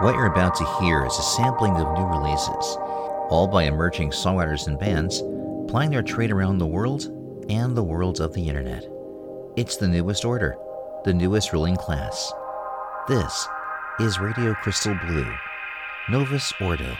What you're about to hear is a sampling of new releases, all by emerging songwriters and bands plying their trade around the world and the worlds of the internet. It's the newest order, the newest ruling class. This is Radio Crystal Blue, Novus Ordo.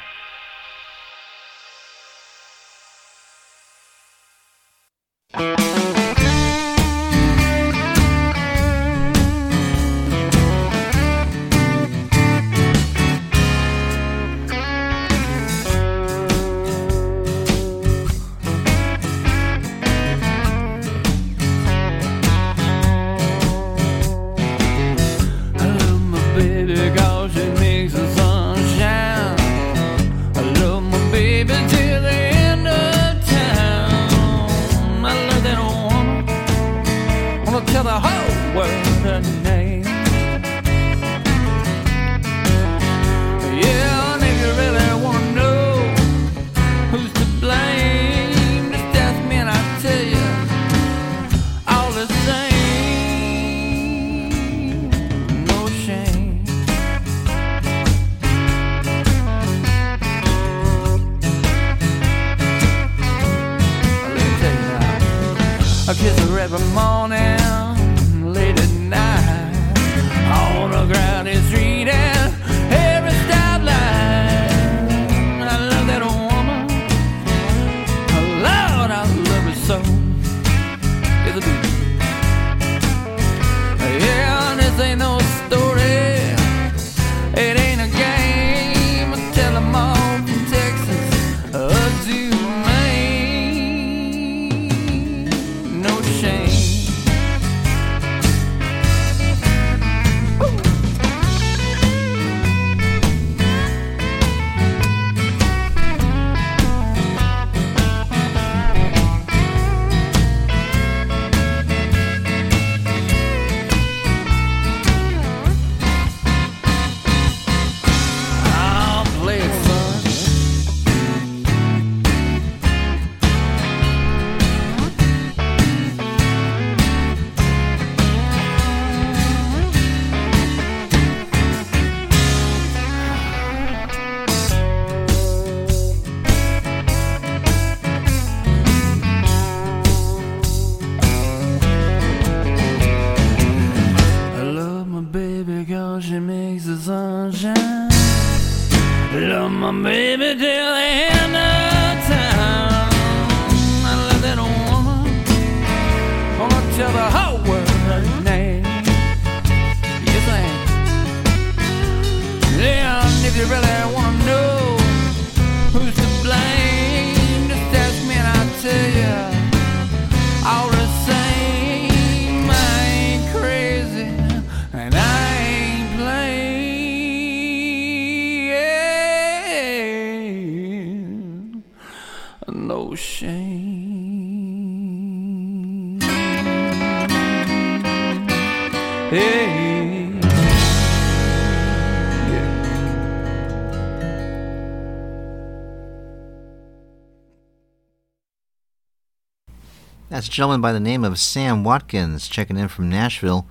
That's a gentleman by the name of Sam Watkins checking in from Nashville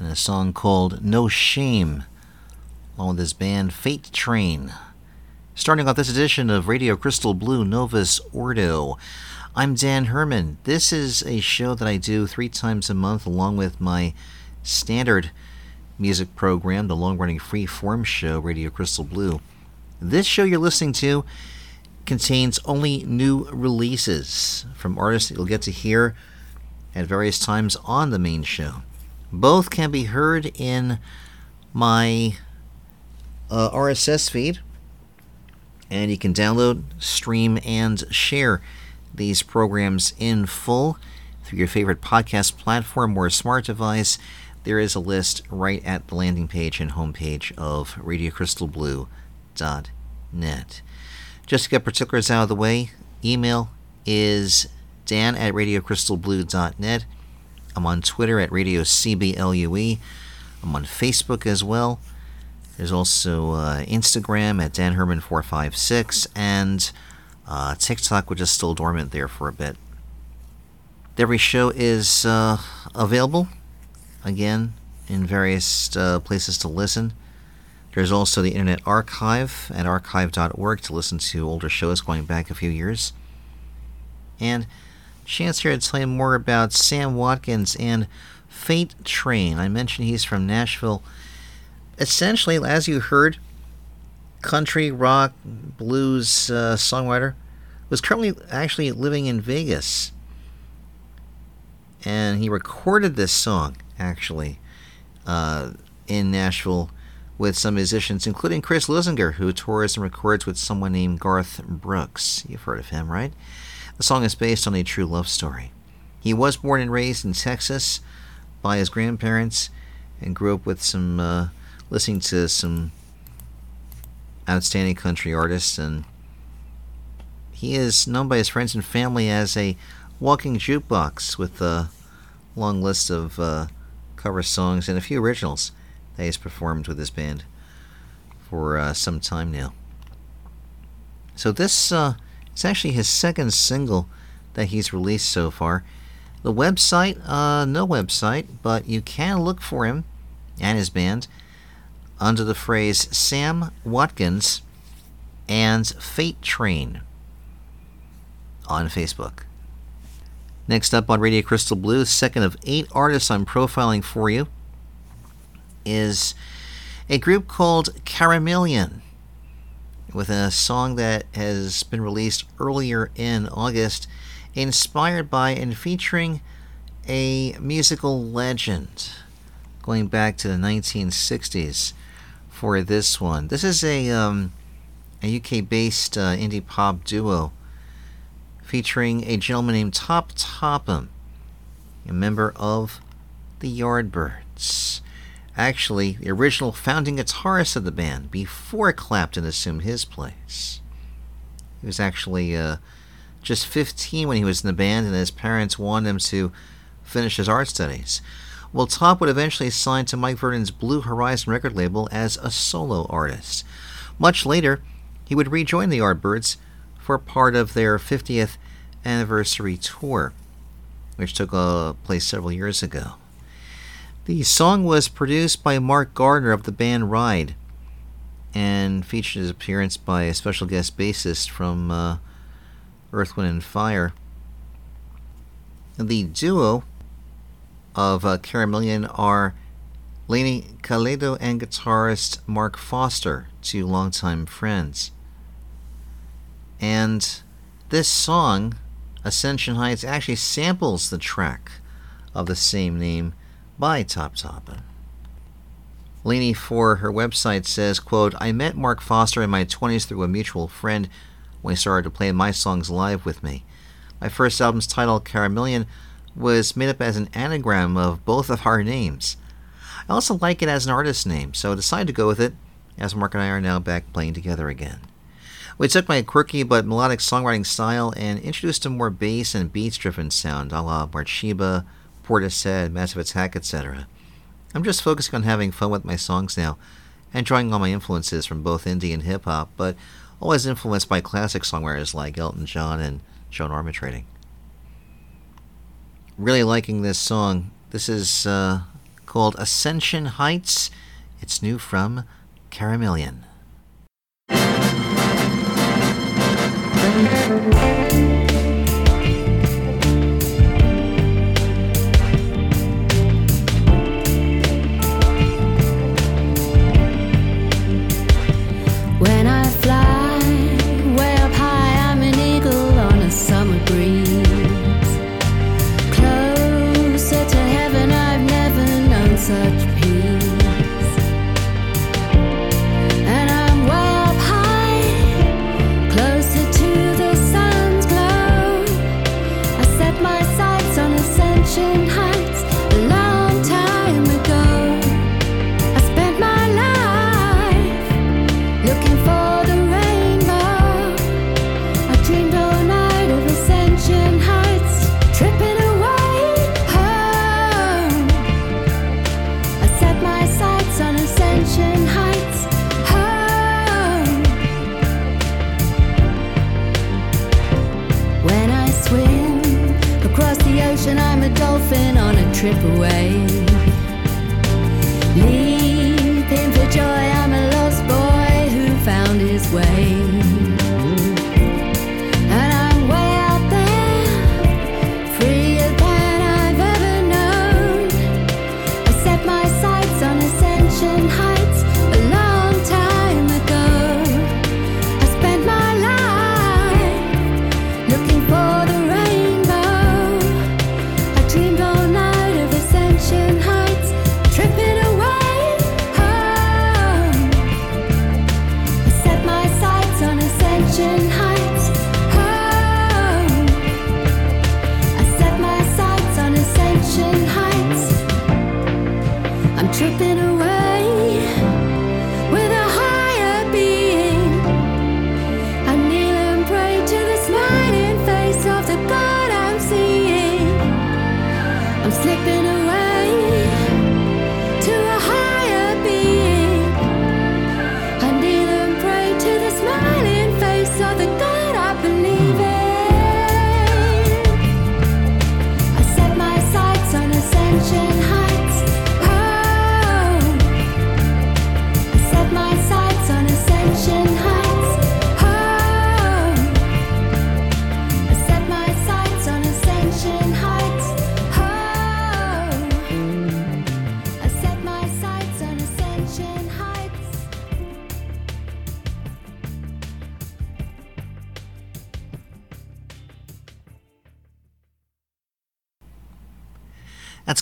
and a song called No Shame, along with his band Fate Train. Starting off this edition of Radio Crystal Blue Novus Ordo, I'm Dan Herman. This is a show that I do three times a month along with my standard music program, the long running free form show, Radio Crystal Blue. This show you're listening to contains only new releases from artists that you'll get to hear at various times on the main show. Both can be heard in my uh, RSS feed, and you can download, stream, and share these programs in full through your favorite podcast platform or smart device. There is a list right at the landing page and homepage of RadioCrystalBlue.net. Just to get particulars out of the way, email is dan at radiocrystalblue.net. I'm on Twitter at radiocblue. I'm on Facebook as well. There's also uh, Instagram at danherman456 and uh, TikTok, which is still dormant there for a bit. Every show is uh, available, again, in various uh, places to listen. There's also the Internet Archive at archive.org to listen to older shows going back a few years. And chance here to tell you more about Sam Watkins and Fate Train. I mentioned he's from Nashville. Essentially, as you heard, country, rock, blues uh, songwriter was currently actually living in Vegas. And he recorded this song, actually, uh, in Nashville with some musicians, including Chris Leuzinger, who tours and records with someone named Garth Brooks. You've heard of him, right? The song is based on a true love story. He was born and raised in Texas by his grandparents and grew up with some, uh, listening to some outstanding country artists. And he is known by his friends and family as a walking jukebox with a long list of uh, cover songs and a few originals that he's performed with his band for uh, some time now. So this uh, it's actually his second single that he's released so far. The website, uh, no website, but you can look for him and his band under the phrase Sam Watkins and Fate Train on Facebook. Next up on Radio Crystal Blue, second of eight artists I'm profiling for you, is a group called Karamelien with a song that has been released earlier in August, inspired by and featuring a musical legend going back to the 1960s for this one. This is a, um, a UK based uh, indie pop duo featuring a gentleman named Top Topham, a member of the Yardbirds actually the original founding guitarist of the band before Clapton assumed his place. He was actually uh, just 15 when he was in the band, and his parents wanted him to finish his art studies. Well, Top would eventually sign to Mike Vernon's Blue Horizon record label as a solo artist. Much later, he would rejoin the Yardbirds for part of their 50th anniversary tour, which took uh, place several years ago. The song was produced by Mark Gardner of the band Ride and featured his appearance by a special guest bassist from uh, Earth, Wind, and Fire. The duo of uh, Karamelien are Lainey Kaledo and guitarist Mark Foster, two longtime friends. And this song, Ascension Heights, actually samples the track of the same name by Top Topham. Lainey for her website says, quote, I met Mark Foster in my 20s through a mutual friend when he started to play my songs live with me. My first album's title, Karamelien, was made up as an anagram of both of our names. I also like it as an artist name, so I decided to go with it, as Mark and I are now back playing together again. We took my quirky but melodic songwriting style and introduced a more bass and beats driven sound, a la Morcheeba, Portishead, Massive Attack, etc. I'm just focusing on having fun with my songs now and drawing on my influences from both indie and hip hop, but always influenced by classic songwriters like Elton John and Joan Armatrading. Really liking this song. This is uh, called Ascension Heights. It's new from Karamelien.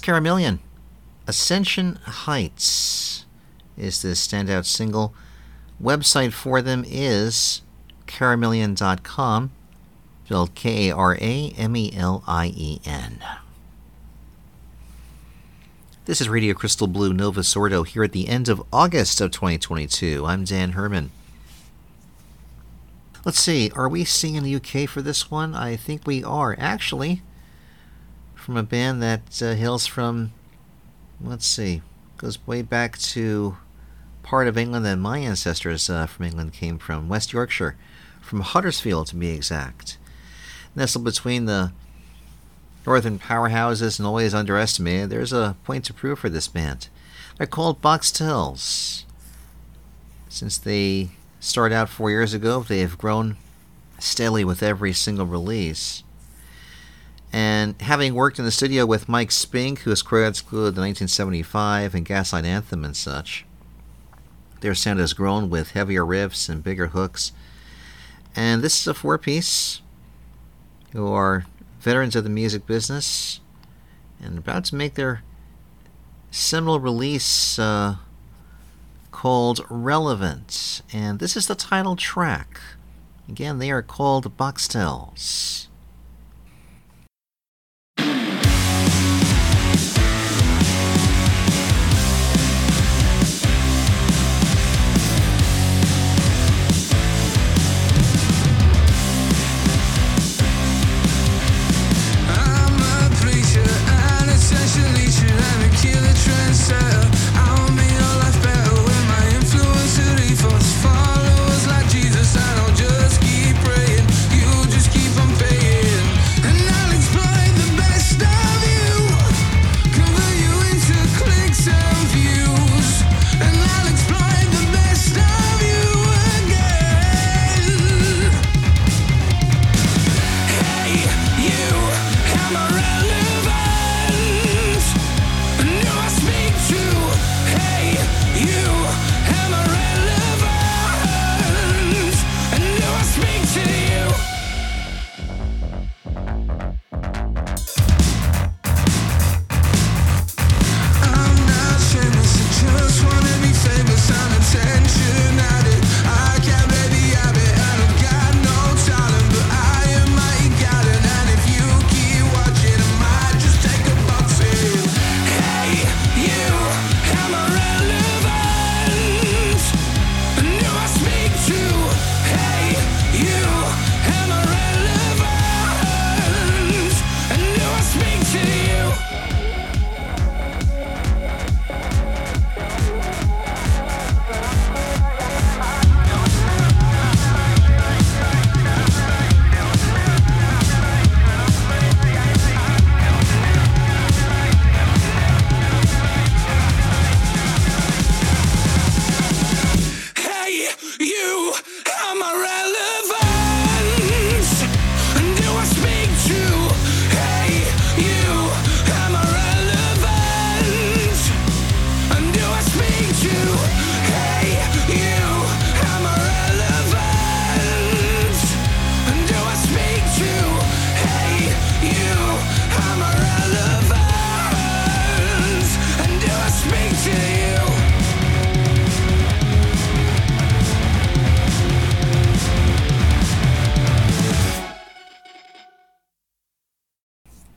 Karamelien. Ascension Heights is the standout single. Website for them is karamelien.com, spelled K A R A M E L I E N. This is Radio Crystal Blue Novus Ordo here at the end of August of 2022. I'm Dan Herman. Let's see, are we seeing in the UK for this one? I think we are. Actually, from a band that uh, hails from, let's see, goes way back to part of England that my ancestors uh, from England came from, West Yorkshire, from Huddersfield to be exact. Nestled between the northern powerhouses and always underestimated, there's a point to prove for this band. They're called Boxtels. Since they started out four years ago, they have grown steadily with every single release. And having worked in the studio with Mike Spink, who was Croydon School in 1975 and Gaslight Anthem and such, their sound has grown with heavier riffs and bigger hooks. And this is a four piece who are veterans of the music business, and about to make their seminal release uh, called Relevant. And this is the title track. Again, they are called Boxtels. entrance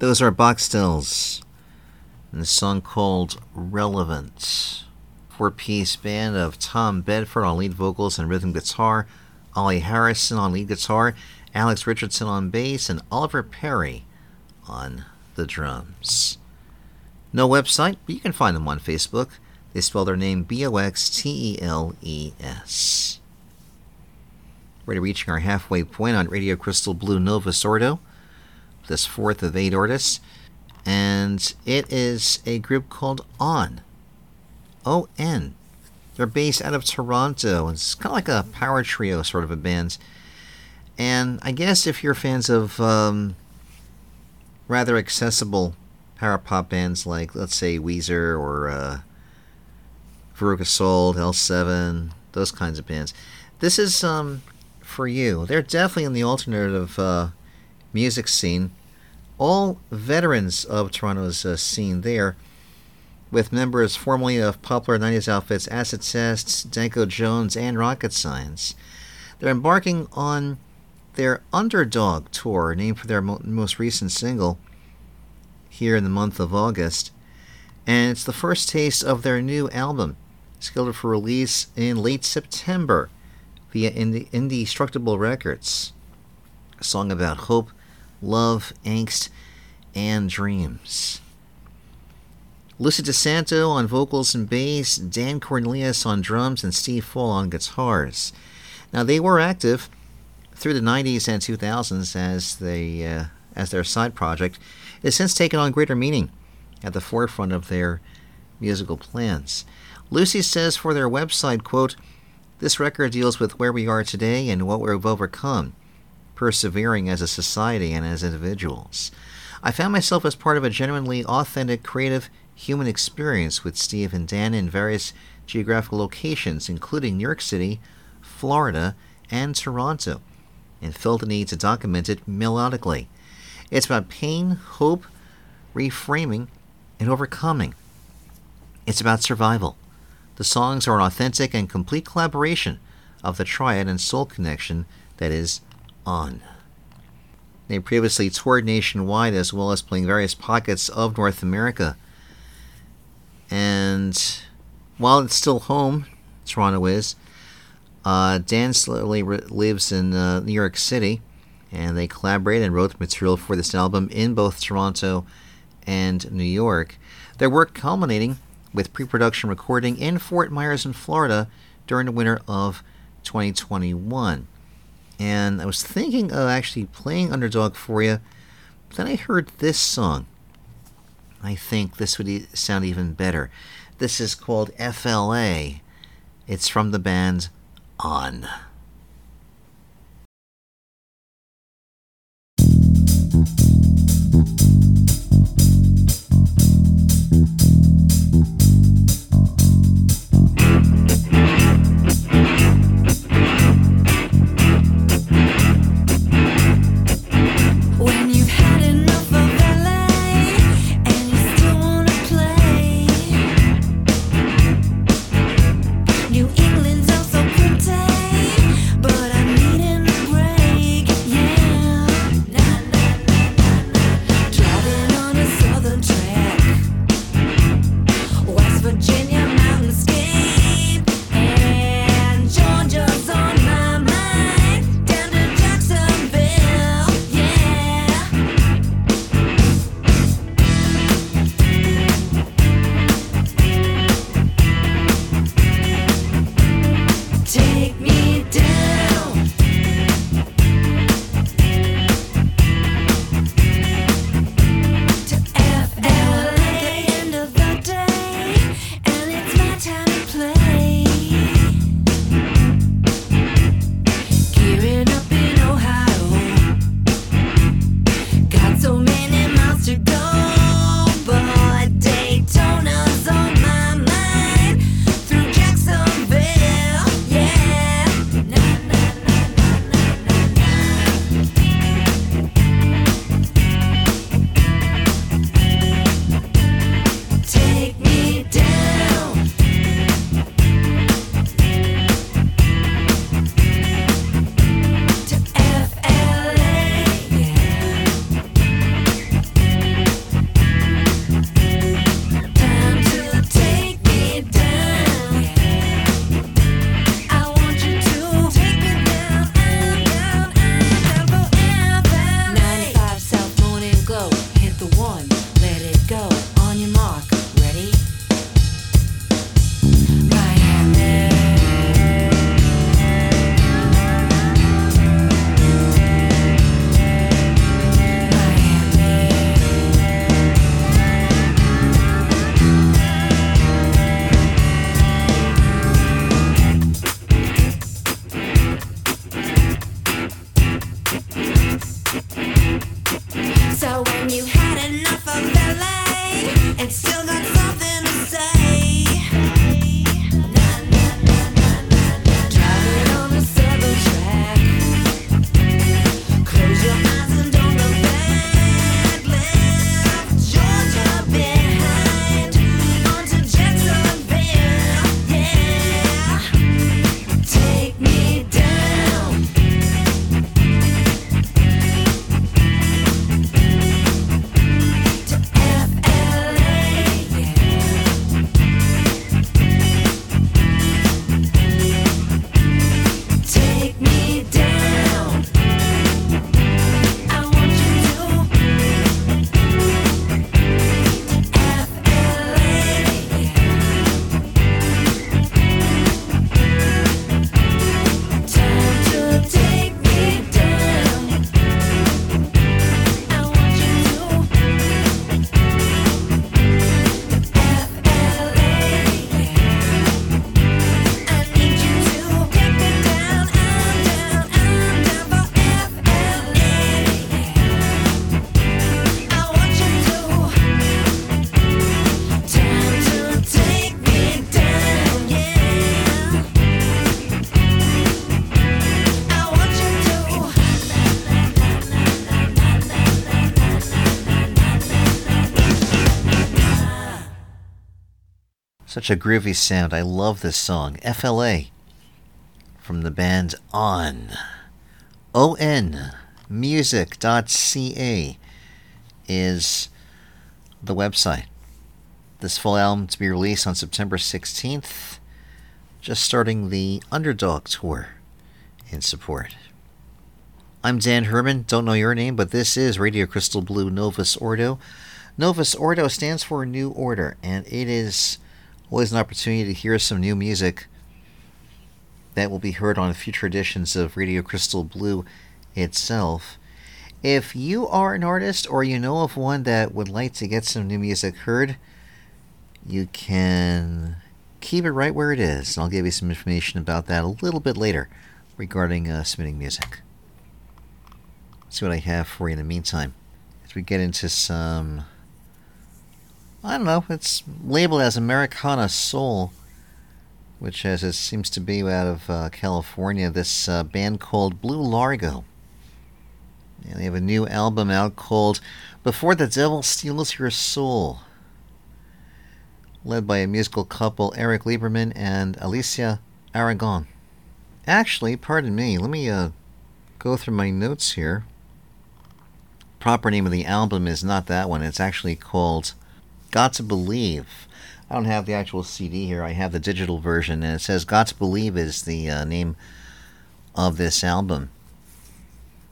Those are Boxtels, and the song called Relevant. Four piece band of Tom Bedford on lead vocals and rhythm guitar, Ollie Harrison on lead guitar, Alex Richardson on bass, and Oliver Perry on the drums. No website, but you can find them on Facebook. They spell their name B O X T E L E S. We're reaching our halfway point on Radio Crystal Blue Novus Ordo this fourth of eight artists, and it is a group called On. O N. They're based out of Toronto. It's kind of like a power trio sort of a band. And I guess if you're fans of um, rather accessible power pop bands like, let's say, Weezer or uh, Veruca Salt, L7, those kinds of bands, this is um, for you. They're definitely in the alternative uh, music scene all veterans of Toronto's uh, scene there, with members formerly of popular 90s outfits Acid Test, Danko Jones, and Rocket Science. They're embarking on their Underdog tour, named for their mo- most recent single, here in the month of August. And it's the first taste of their new album, scheduled for release in late September via Indestructible Records. A song about hope, love, angst, and dreams. Lucy DeSanto on vocals and bass, Dan Cornelius on drums, and Steve Fall on guitars. Now they were active through the 90s and 2000s as they uh, as their side project. It has since taken on greater meaning at the forefront of their musical plans. Lucy says for their website, quote, this record deals with where we are today and what we've overcome, persevering as a society and as individuals. I found myself as part of a genuinely authentic, creative, human experience with Steve and Dan in various geographical locations, including New York City, Florida, and Toronto, and felt the need to document it melodically. It's about pain, hope, reframing, and overcoming. It's about survival. The songs are an authentic and complete collaboration of the triad and soul connection that is On. They previously toured nationwide as well as playing various pockets of North America. And while it's still home, Toronto is, uh, Dan slowly re- lives in uh, New York City, and they collaborated and wrote material for this album in both Toronto and New York. Their work culminating with pre production recording in Fort Myers in Florida during the winter of 2021. And I was thinking of actually playing Underdog for you, but then I heard this song. I think this would sound even better. This is called FLA. It's from the band On. A groovy sound. I love this song. FLA from the band On. ON music.ca is the website. This full album to be released on September 16th, just starting the Underdog Tour in support. I'm Dan Herman. Don't know your name, but this is Radio Crystal Blue Novus Ordo. Novus Ordo stands for New Order, and it is always an opportunity to hear some new music that will be heard on future editions of Radio Crystal Blue itself. If you are an artist or you know of one that would like to get some new music heard, you can keep it right where it is. And I'll give you some information about that a little bit later regarding uh, submitting music. See what I have for you in the meantime. As we get into some I don't know. It's labeled as Americana Soul, which, as it seems to be out of uh, California, this uh, band called Blue Largo. And they have a new album out called Before the Devil Steals Your Soul, led by a musical couple, Eric Lieberman and Alicia Aragon. Actually, pardon me, let me uh, go through my notes here. Proper name of the album is not that one, it's actually called Got to Believe. I don't have the actual CD here. I have the digital version, and it says Got to Believe is the uh, name of this album.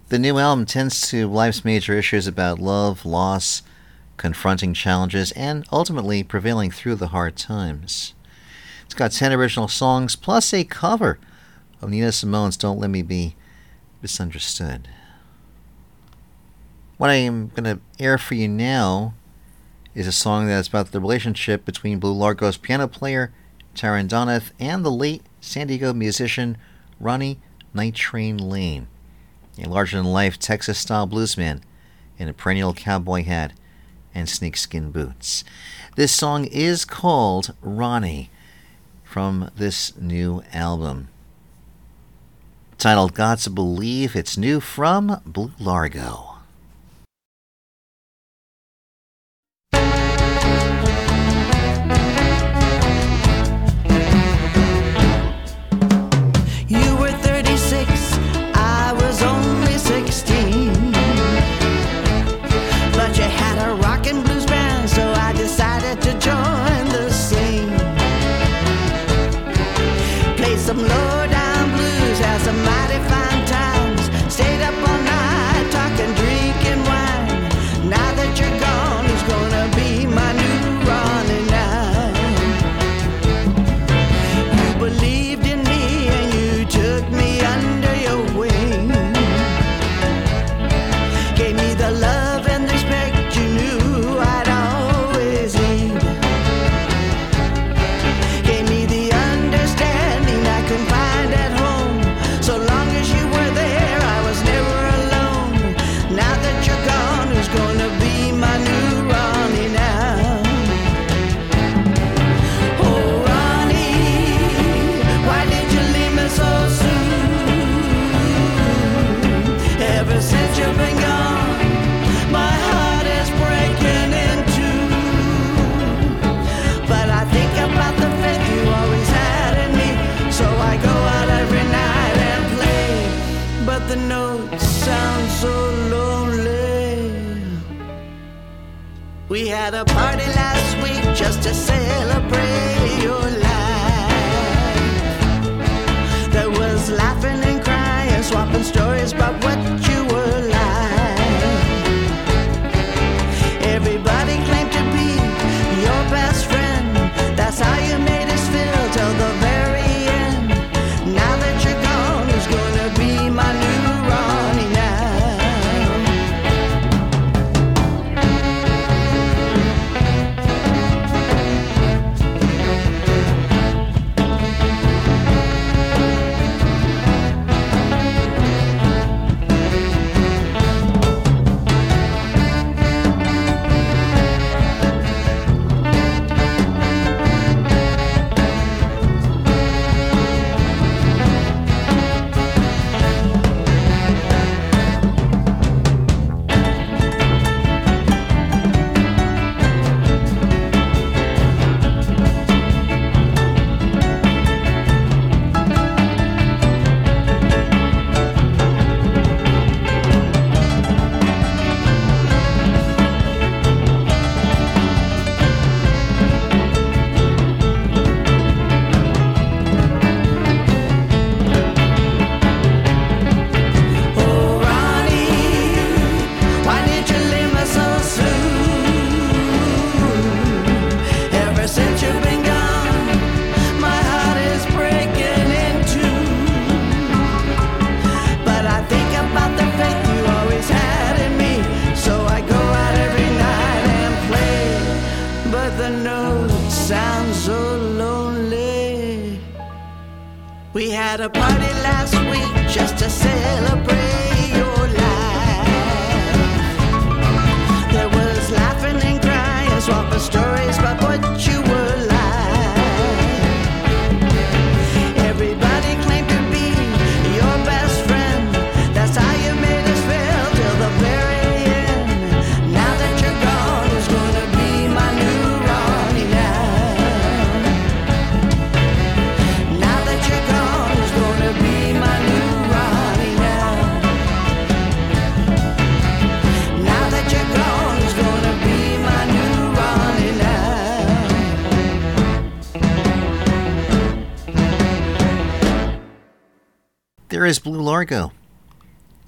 The new album tends to life's major issues about love, loss, confronting challenges, and ultimately prevailing through the hard times. It's got 10 original songs plus a cover of Nina Simone's Don't Let Me Be Misunderstood. What I am going to air for you now is a song that's about the relationship between Blue Largo's piano player, Taran Donath, and the late San Diego musician Ronnie Night Train Lane, a larger than life Texas style bluesman in a perennial cowboy hat and snakeskin boots. This song is called Ronnie from this new album. Titled to Believe, it's new from Blue Largo.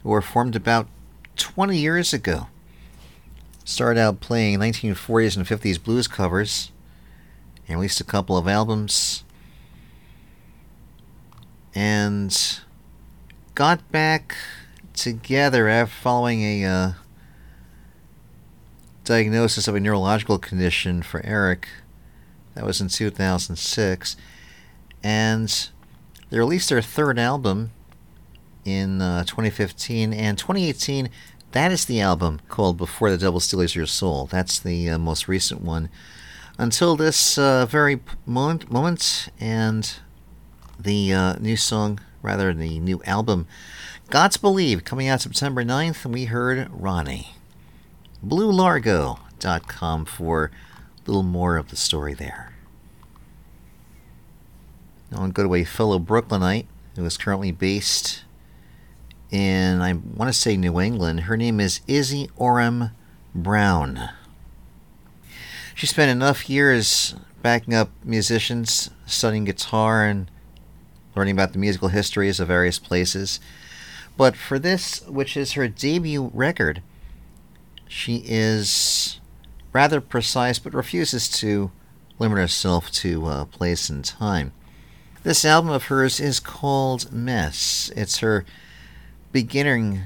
Who were formed about 20 years ago. Started out playing 1940s and 50s blues covers, and released a couple of albums, and got back together following a uh, diagnosis of a neurological condition for Eric. That was in 2006. And they released their third album in uh, 2015 and 2018. That is the album called Before the Devil Steals Your Soul. That's the uh, most recent one. Until this uh, very moment, moment, and the uh, new song, rather, the new album, Gods Believe, coming out September 9th, we heard Ronnie. BlueLargo.com for a little more of the story there. Now I'll go to a fellow Brooklynite who is currently based in, I want to say, New England. Her name is Izzy Oram Brown. She spent enough years backing up musicians, studying guitar, and learning about the musical histories of various places. But for this, which is her debut record, she is rather precise but refuses to limit herself to uh, place and time. This album of hers is called Mess. It's her beginning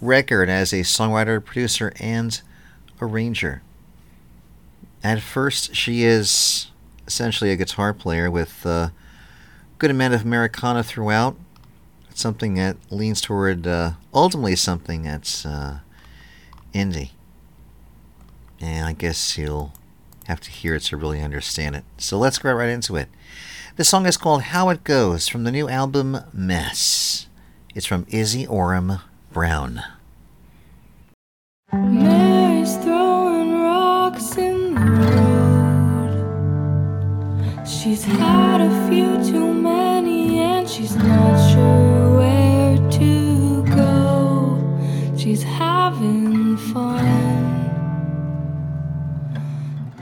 record as a songwriter, producer, and arranger. At first, she is essentially a guitar player with a good amount of Americana throughout. Something that leans toward uh, ultimately something that's uh, indie. And I guess you'll have to hear it to really understand it. So let's get right into it. The song is called How It Goes from the new album Mess. It's from Izzy Oram Brown. Mary's throwing rocks in the road. She's had a few too many and she's not sure where to go. She's having fun.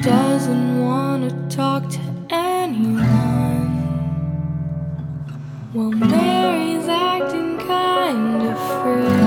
Doesn't want to talk to anyone. Well, Mary's acting kind of free.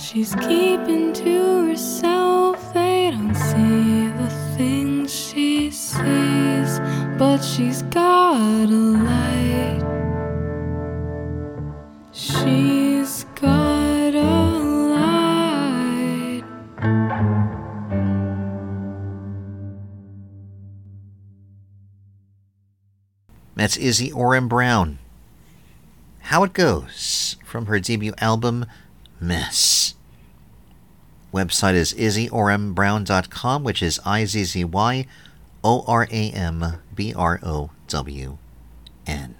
She's keeping to herself. They don't see the things she sees, but she's got a light. She's got a light. That's Izzy Oram Brown. How It Goes from her debut album, Mess. Website is izzyorambrown.com, which is I Z Z Y O R A M B R O W N.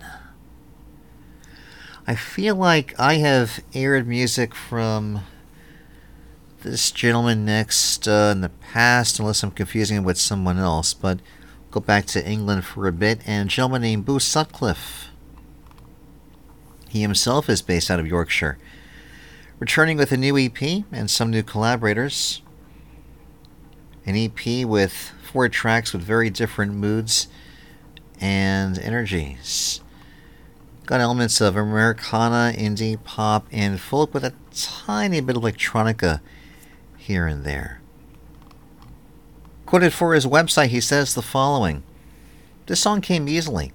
I feel like I have aired music from this gentleman next uh, in the past, unless I'm confusing it with someone else, but go back to England for a bit, and a gentleman named Boo Sutcliffe. He himself is based out of Yorkshire. Returning with a new EP and some new collaborators. An EP with four tracks with very different moods and energies. Got elements of Americana, indie, pop, and folk with a tiny bit of electronica here and there. Quoted for his website, he says the following This song came easily.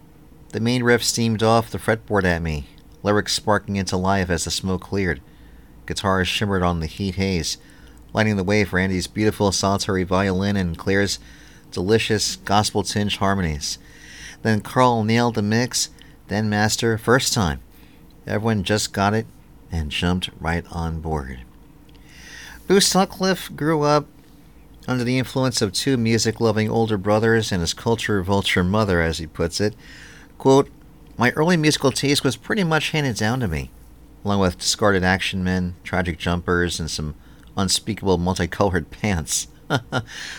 The main riff steamed off the fretboard at me, lyrics sparking into life as the smoke cleared. Guitars shimmered on the heat haze, lighting the way for Andy's beautiful solitary violin and Claire's delicious gospel tinged harmonies. Then Carl nailed the mix, then master, first time. Everyone just got it and jumped right on board. Boo Sutcliffe grew up under the influence of two music loving older brothers and his culture vulture mother, as he puts it. Quote, My early musical taste was pretty much handed down to me, along with discarded action men, tragic jumpers, and some unspeakable multicolored pants.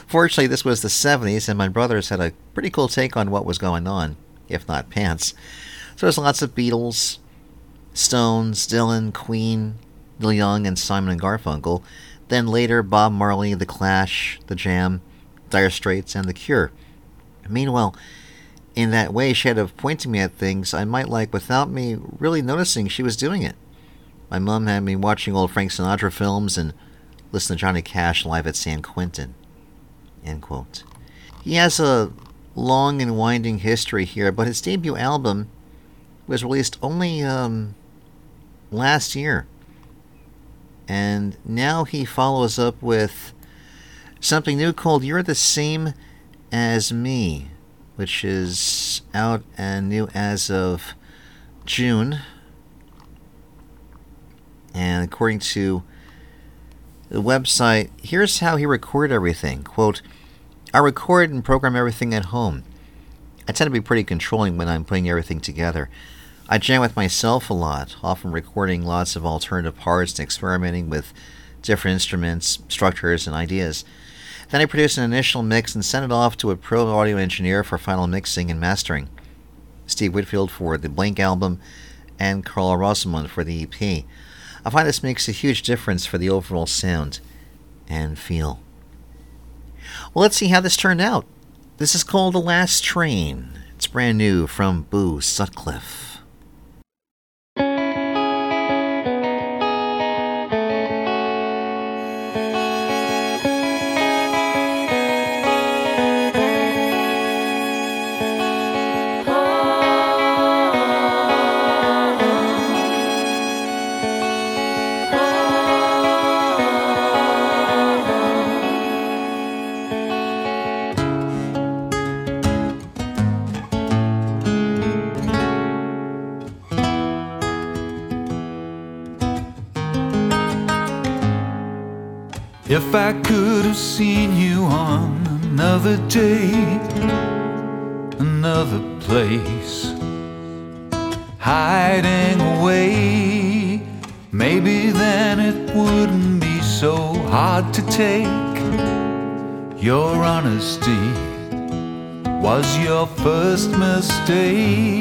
Fortunately, this was the 70s, and my brothers had a pretty cool take on what was going on, if not pants. So there's lots of Beatles, Stones, Dylan, Queen, Neil Young, and Simon and Garfunkel. Then later, Bob Marley, The Clash, The Jam, Dire Straits, and The Cure. Meanwhile, in that way, she had of pointing me at things I might like without me really noticing she was doing it. My mom had me watching old Frank Sinatra films and listening to Johnny Cash live at San Quentin. End quote. He has a long and winding history here, but his debut album was released only um, last year. And now he follows up with something new called You're the Same as Me, which is out and new as of June. And according to the website, here's how he recorded everything. Quote, I record and program everything at home. I tend to be pretty controlling when I'm putting everything together. I jam with myself a lot, often recording lots of alternative parts and experimenting with different instruments, structures, and ideas. Then I produce an initial mix and send it off to a pro audio engineer for final mixing and mastering. Steve Whitfield for the Blank album, and Carl Rosamond for the EP. I find this makes a huge difference for the overall sound and feel. Well, let's see how this turned out. This is called The Last Train. It's brand new from Boo Sutcliffe. Honesty was your first mistake.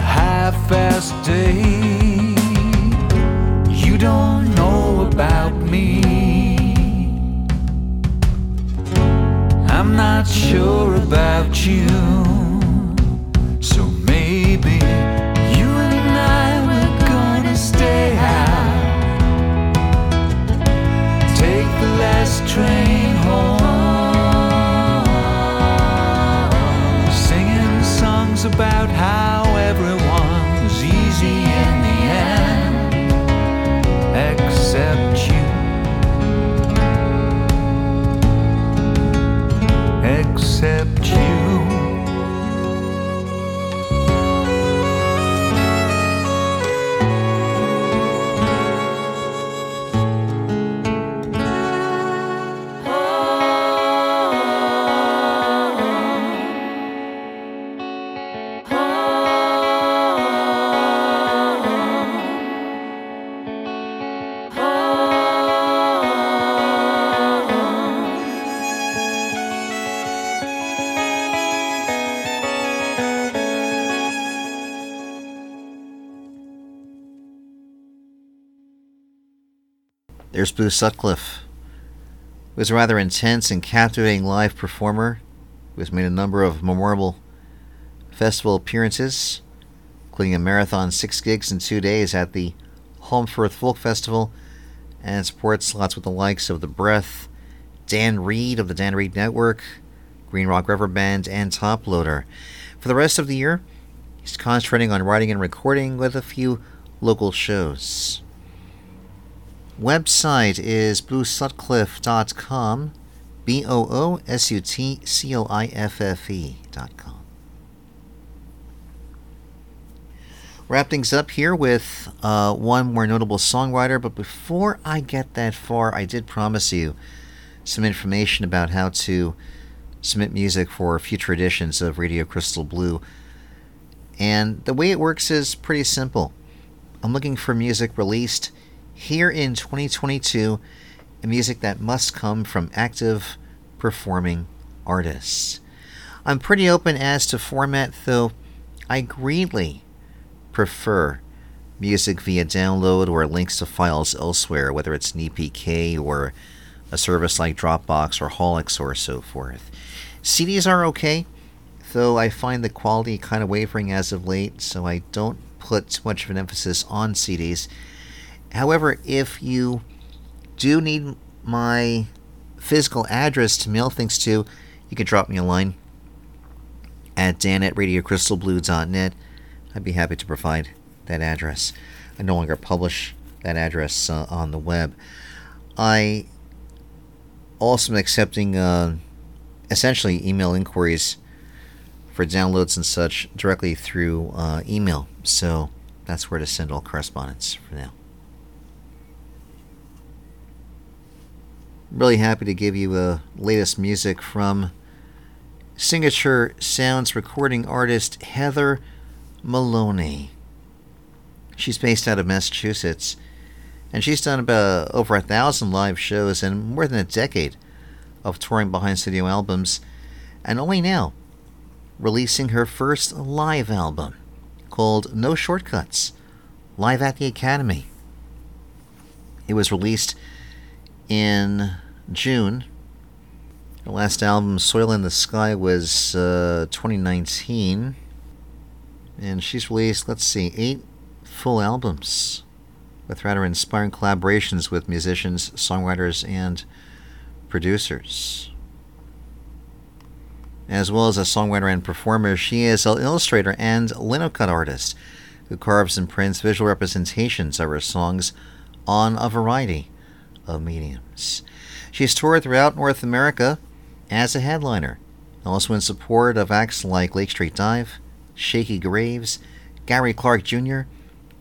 Half-assed day. You don't know about me. I'm not sure about you. There's Boo Sutcliffe. He was a rather intense and captivating live performer who has made a number of memorable festival appearances, including a marathon six gigs in two days at the Holmfirth Folk Festival, and support slots with the likes of The Breath, Dan Reed of the Dan Reed Network, Green Rock River Band, and Top Loader. For the rest of the year, he's concentrating on writing and recording with a few local shows. Website is boosutcliffe.com, B O O S U T C L I F F E.com. Wrap things up here with uh, one more notable songwriter, but before I get that far, I did promise you some information about how to submit music for future editions of Radio Crystal Blue. And the way it works is pretty simple. I'm looking for music released here in 2022, and music that must come from active performing artists. I'm pretty open as to format, though I greatly prefer music via download or links to files elsewhere, whether it's an EPK or a service like Dropbox or Holix or so forth. CDs are okay, though I find the quality kind of wavering as of late, so I don't put too much of an emphasis on CDs. However, if you do need my physical address to mail things to, you can drop me a line at dan at radiocrystalblue.net. I'd be happy to provide that address. I no longer publish that address uh, on the web. I also am accepting uh, essentially email inquiries for downloads and such directly through uh, email. So that's where to send all correspondence for now. Really happy to give you the latest music from signature sounds recording artist Heather Maloney. She's based out of Massachusetts, and she's done about over a thousand live shows and more than a decade of touring behind studio albums, and only now releasing her first live album called No Shortcuts, live at the Academy. It was released in June. Her last album, Soil in the Sky, was uh, 2019. And she's released, let's see, eight full albums with rather inspiring collaborations with musicians, songwriters, and producers. As well as a songwriter and performer, she is an illustrator and linocut artist who carves and prints visual representations of her songs on a variety of mediums. She's toured throughout North America as a headliner, also in support of acts like Lake Street Dive, Shakey Graves, Gary Clark Jr.,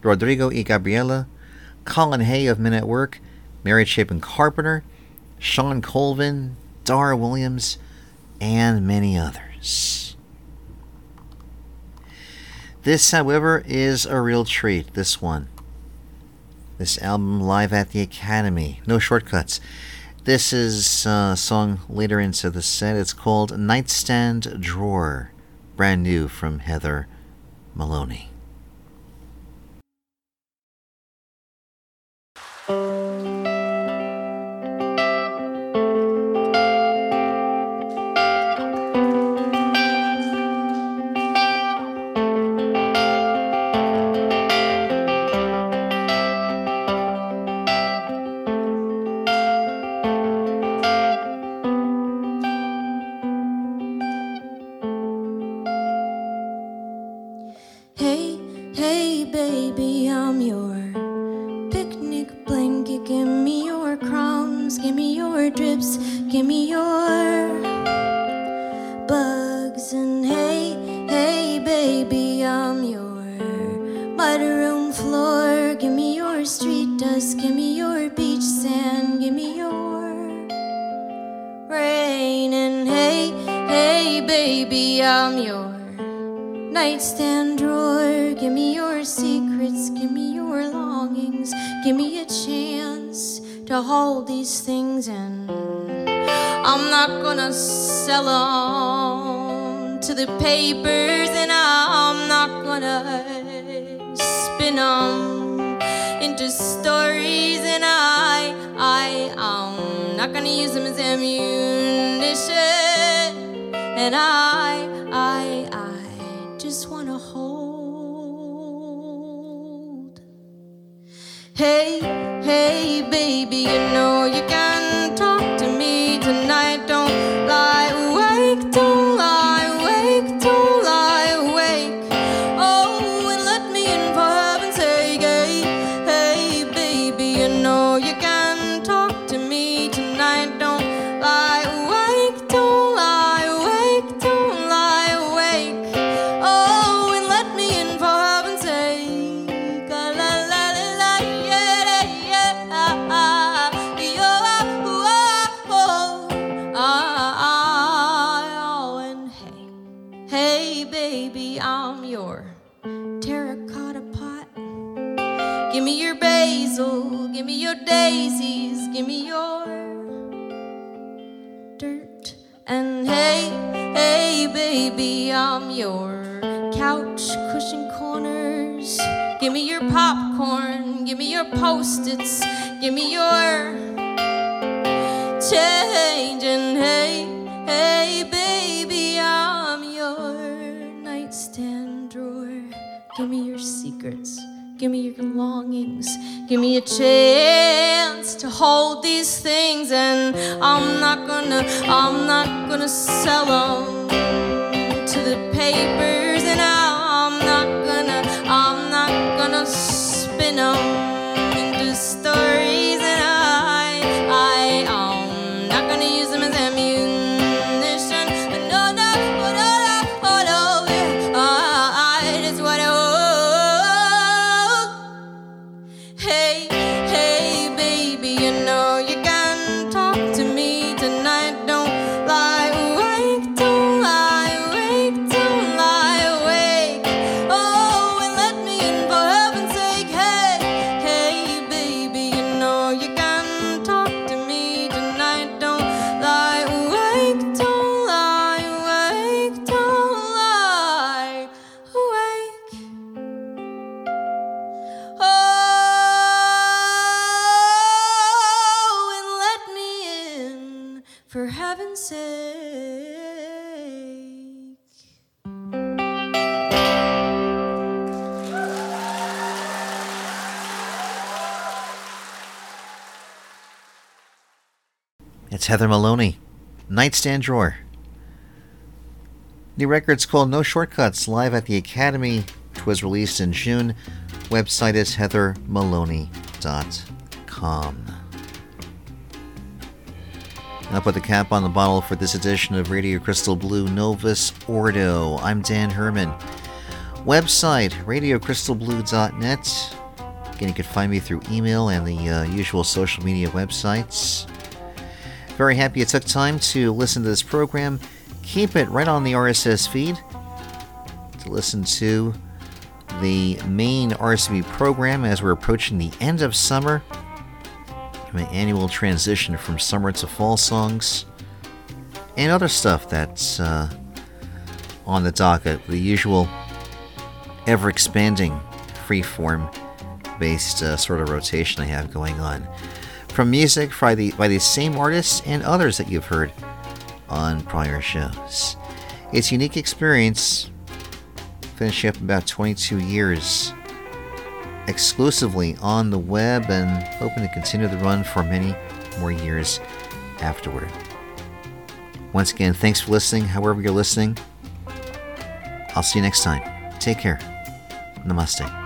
Rodrigo y Gabriela, Colin Hay of Men at Work, Mary Chapin Carpenter, Shawn Colvin, Dar Williams, and many others. This, however, is a real treat, this one. This album live at the Academy. No shortcuts. This is a song later into the set. It's called Nightstand Drawer, brand new from Heather Maloney. Give me a chance to hold these things, and I'm not gonna, I'm not gonna sell them to the papers, and I'm not gonna, I'm not gonna spin them. Heather Maloney, Nightstand Drawer. New record's called No Shortcuts, live at the Academy. which was released in June. Website is heathermaloney.com. I'll put the cap on the bottle for this edition of Radio Crystal Blue Novus Ordo. I'm Dan Herman. Website, radiocrystalblue.net. Again, you can find me through email and the uh, usual social media websites. Very happy you took time to listen to this program. Keep it right on the RSS feed to listen to the main RCB program as we're approaching the end of summer my annual transition from summer to fall songs, and other stuff that's uh, on the docket. The usual ever expanding freeform based uh, sort of rotation I have going on. From music by, the, by these same artists and others that you've heard on prior shows. It's a unique experience, finishing up about 22 years exclusively on the web and hoping to continue the run for many more years afterward. Once again, thanks for listening, however, you're listening. I'll see you next time. Take care. Namaste.